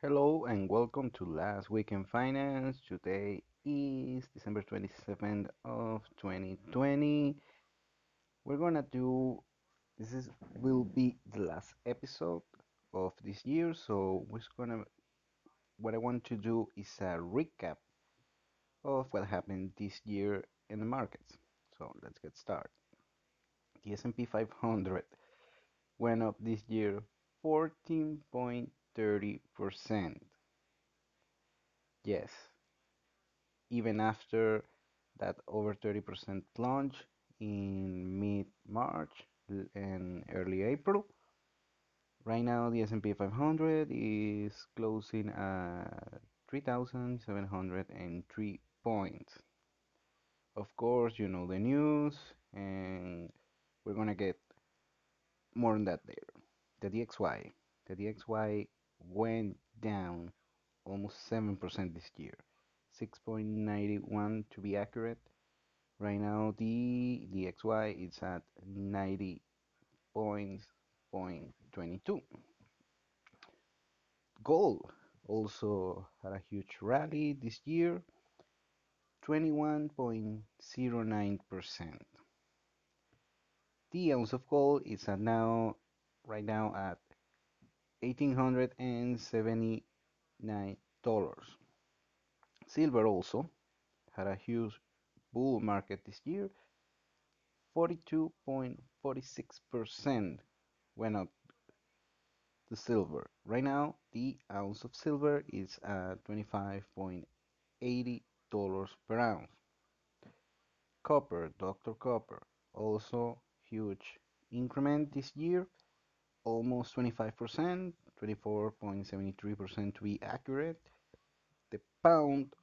Hello and welcome to Last Week in Finance. Today is December 27th of 2020. We're gonna do this is will be the last episode of this year, so we're gonna what I want to do is a recap of what happened this year in the markets. So let's get started. The S&P 500 went up this year 14.30%. Yes, even after that over 30% plunge in mid-March and early April. Right now the S&P 500 is closing at 3,703 points. Of course, you know the news and we're gonna get more on that later. The DXY. The DXY went down almost 7% this year. 6.91 to be accurate. Right now the DXY is at 90 points point 22. Gold also had a huge rally this year, 21.09%. The ounce of gold is at now right now at $1879. Silver also had a huge bull market this year. 42.46% went up the silver. Right now, the ounce of silver is at $25.80 per ounce. Copper, Dr. Copper, also huge increment this year, almost 25%, 24.73% to be accurate. The pound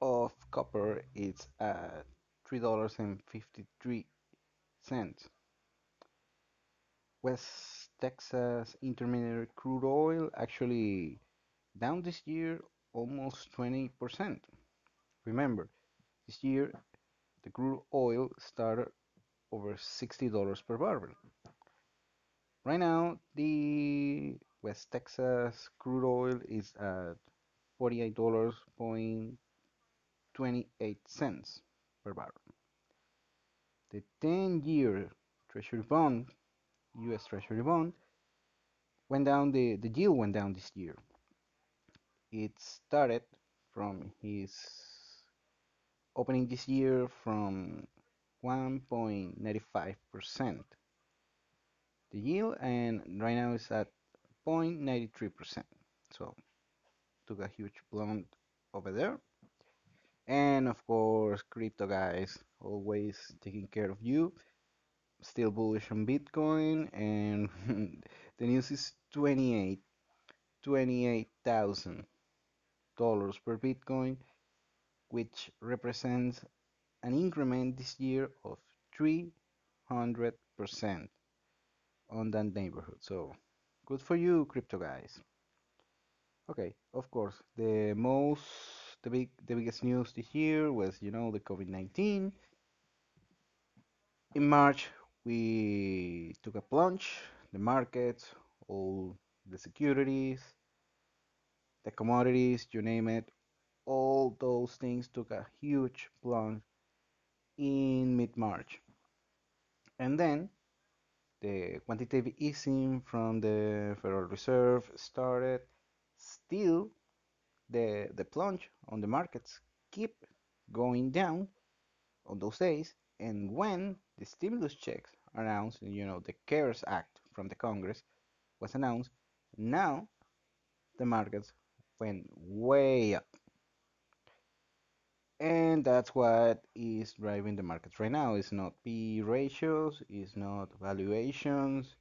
of copper is at $3.53. West Texas Intermediate crude oil actually down this year almost 20%. Remember, this year the crude oil started over $60 per barrel. Right now, the West Texas crude oil is at $48.28 per barrel. The 10 year Treasury bond, US Treasury bond, went down, the, the yield went down this year. It started from his opening this year from 1.95%. The yield and right now is at 0.93%. So took a huge plunge over there. And of course, crypto guys always taking care of you. Still bullish on Bitcoin, and the news is 28, 28,000 dollars per Bitcoin, which represents an increment this year of 300% on that neighborhood. So good for you, crypto guys. Okay, of course, the most the big the biggest news this year was you know the COVID-19. In March, we took a plunge. The markets, all the securities, the commodities, you name it, all those things took a huge plunge in mid-March. And then the quantitative easing from the Federal Reserve started. Still, the the plunge on the markets keep going down on those days. And when the stimulus checks announced, you know, the CARES Act from the Congress was announced, now the markets went way up and that's what is driving the markets right now. It's not p ratios it's not valuations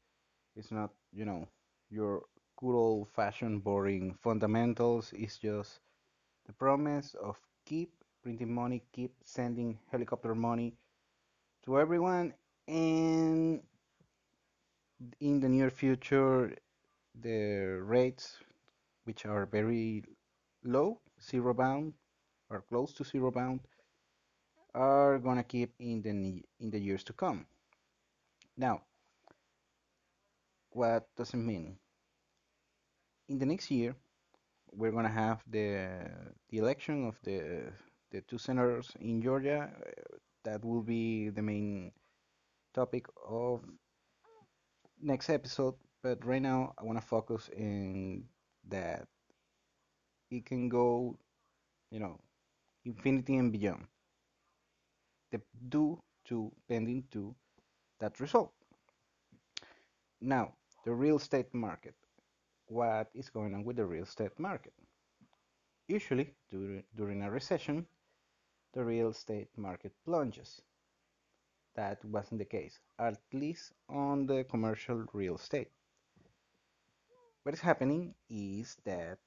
it's not you know your good old fashioned boring fundamentals. It's just the promise of keep printing money keep sending helicopter money to everyone. And in the near future the rates which are very low zero bound are close to zero bound are gonna keep in the in the years to come. Now, what does it mean? In the next year, we're gonna have the the election of the the two senators in Georgia. That will be the main topic of next episode. But right now, I want to focus in that it can go, you know, infinity and beyond. The due to pending to that result. Now, the real estate market. What is going on with the real estate market? Usually, during, during a recession, the real estate market plunges. That wasn't the case, at least on the commercial real estate. What is happening is that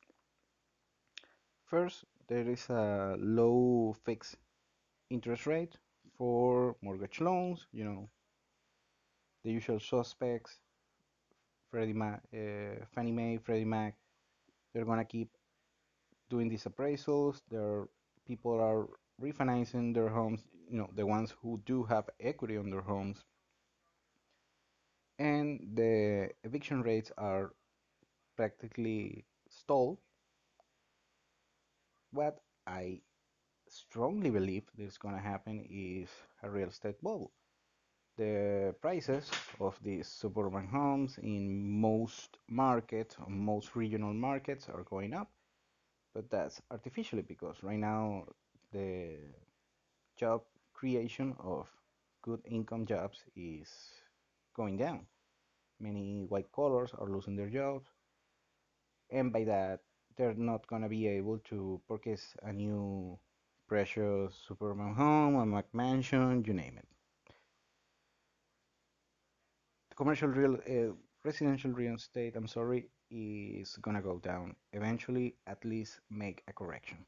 first there is a low fixed interest rate for mortgage loans, you know, the usual suspects, Freddie Mac, uh, Fannie Mae, Freddie Mac, they're gonna keep doing these appraisals. There, people are refinancing their homes. You know, the ones who do have equity on their homes, and the eviction rates are practically stalled. What I strongly believe is gonna happen is a real estate bubble. The prices of these suburban homes in most markets, most regional markets, are going up but that's artificially because right now the job creation of good income jobs is going down. Many white collars are losing their jobs, and by that, they're not gonna be able to purchase a new precious suburban home, a McMansion, you name it. The commercial real, uh, residential real estate, I'm sorry, is gonna go down eventually. At least make a correction.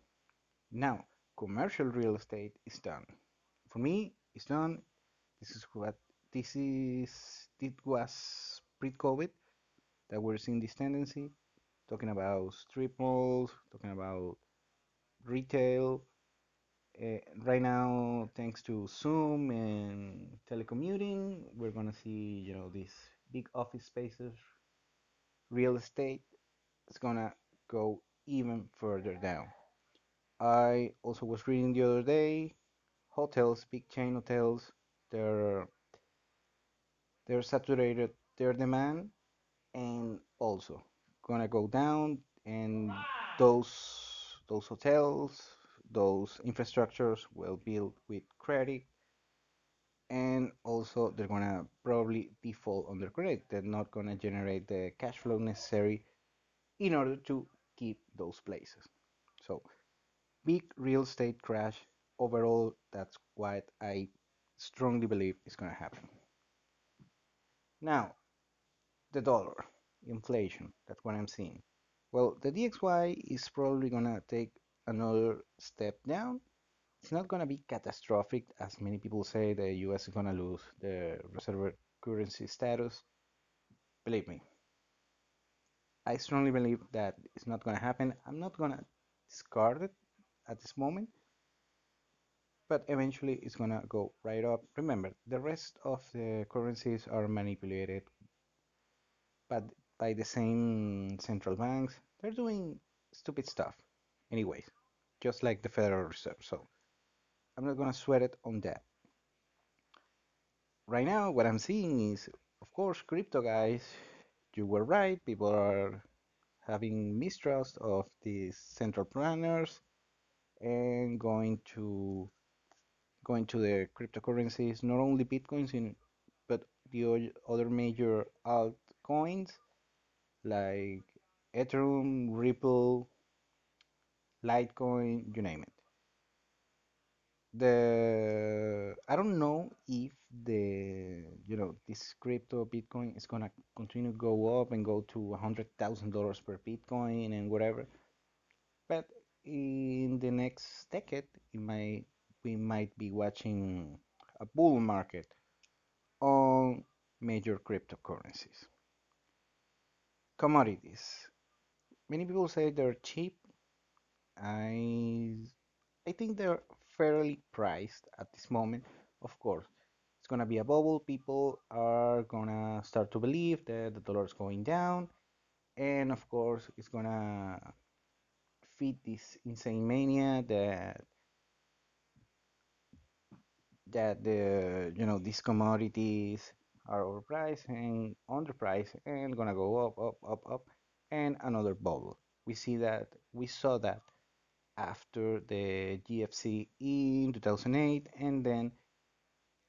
Now, commercial real estate is done. For me, it's done. This is what this is. It was pre-COVID that we're seeing this tendency. Talking about strip malls, talking about retail. Uh, right now, thanks to Zoom and telecommuting, we're gonna see you know these big office spaces. Real estate is gonna go even further down. I also was reading the other day hotels, big chain hotels, they're they're saturated their demand and also gonna go down and those those hotels, those infrastructures will build with credit and also they're gonna probably default on their credit. They're not gonna generate the cash flow necessary in order to keep those places. So big real estate crash overall that's what I strongly believe is gonna happen. Now the dollar, inflation, that's what I'm seeing. Well, the DXY is probably gonna take another step down. It's not gonna be catastrophic, as many people say the US is gonna lose the reserve currency status. Believe me, I strongly believe that it's not gonna happen. I'm not gonna discard it at this moment, but eventually it's gonna go right up. Remember, the rest of the currencies are manipulated but by the same central banks. They're doing stupid stuff, anyways, just like the Federal Reserve. So I'm not gonna sweat it on that. Right now, what I'm seeing is, of course, crypto guys. You were right. People are having mistrust of these central planners and going to going to the cryptocurrencies, not only bitcoins, in, but the other major altcoins like Ethereum, Ripple, Litecoin, you name it. The I don't know if the you know this crypto Bitcoin is gonna continue to go up and go to a hundred thousand dollars per Bitcoin and whatever. But in the next decade, it might we might be watching a bull market on major cryptocurrencies. Commodities. Many people say they're cheap. I I think they're fairly priced at this moment. Of course, it's gonna be a bubble. People are gonna start to believe that the dollar is going down, and of course, it's gonna feed this insane mania that that the you know these commodities are overpriced and underpriced and gonna go up, up, up, up, and another bubble. We see that we saw that after the GFC in 2008, and then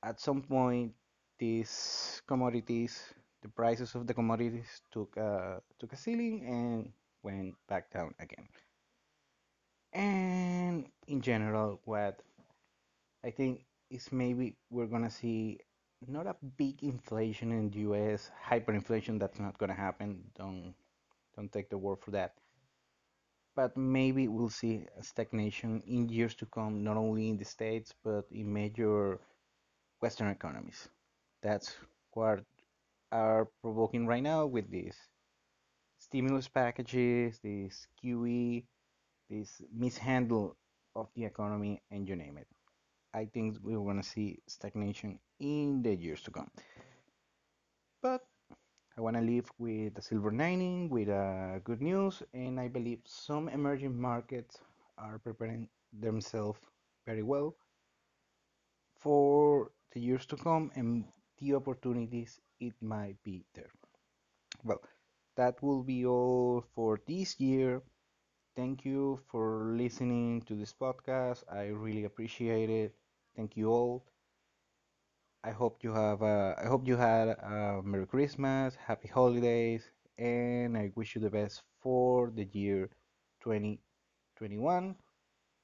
at some point these commodities, the prices of the commodities took a took a ceiling and went back down again. And in general, what I think is maybe we're gonna see not a big inflation in the US, hyperinflation, that's not gonna happen. Don't don't take the word for that. But maybe we'll see a stagnation in years to come, not only in the States, but in major Western economies. That's what are provoking right now with these stimulus packages, this QE, this mishandle of the economy, and you name it. I think we're gonna see stagnation in the years to come. But I wanna leave with a silver lining, with uh, good news, and I believe some emerging markets are preparing themselves very well for the years to come and the opportunities it might be there. Well, that will be all for this year. Thank you for listening to this podcast. I really appreciate it. Thank you all. I hope you have uh, I hope you had a Merry Christmas, Happy Holidays, and I wish you the best for the year 2021.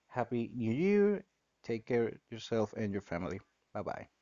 Happy New Year. Take care yourself and your family. Bye bye.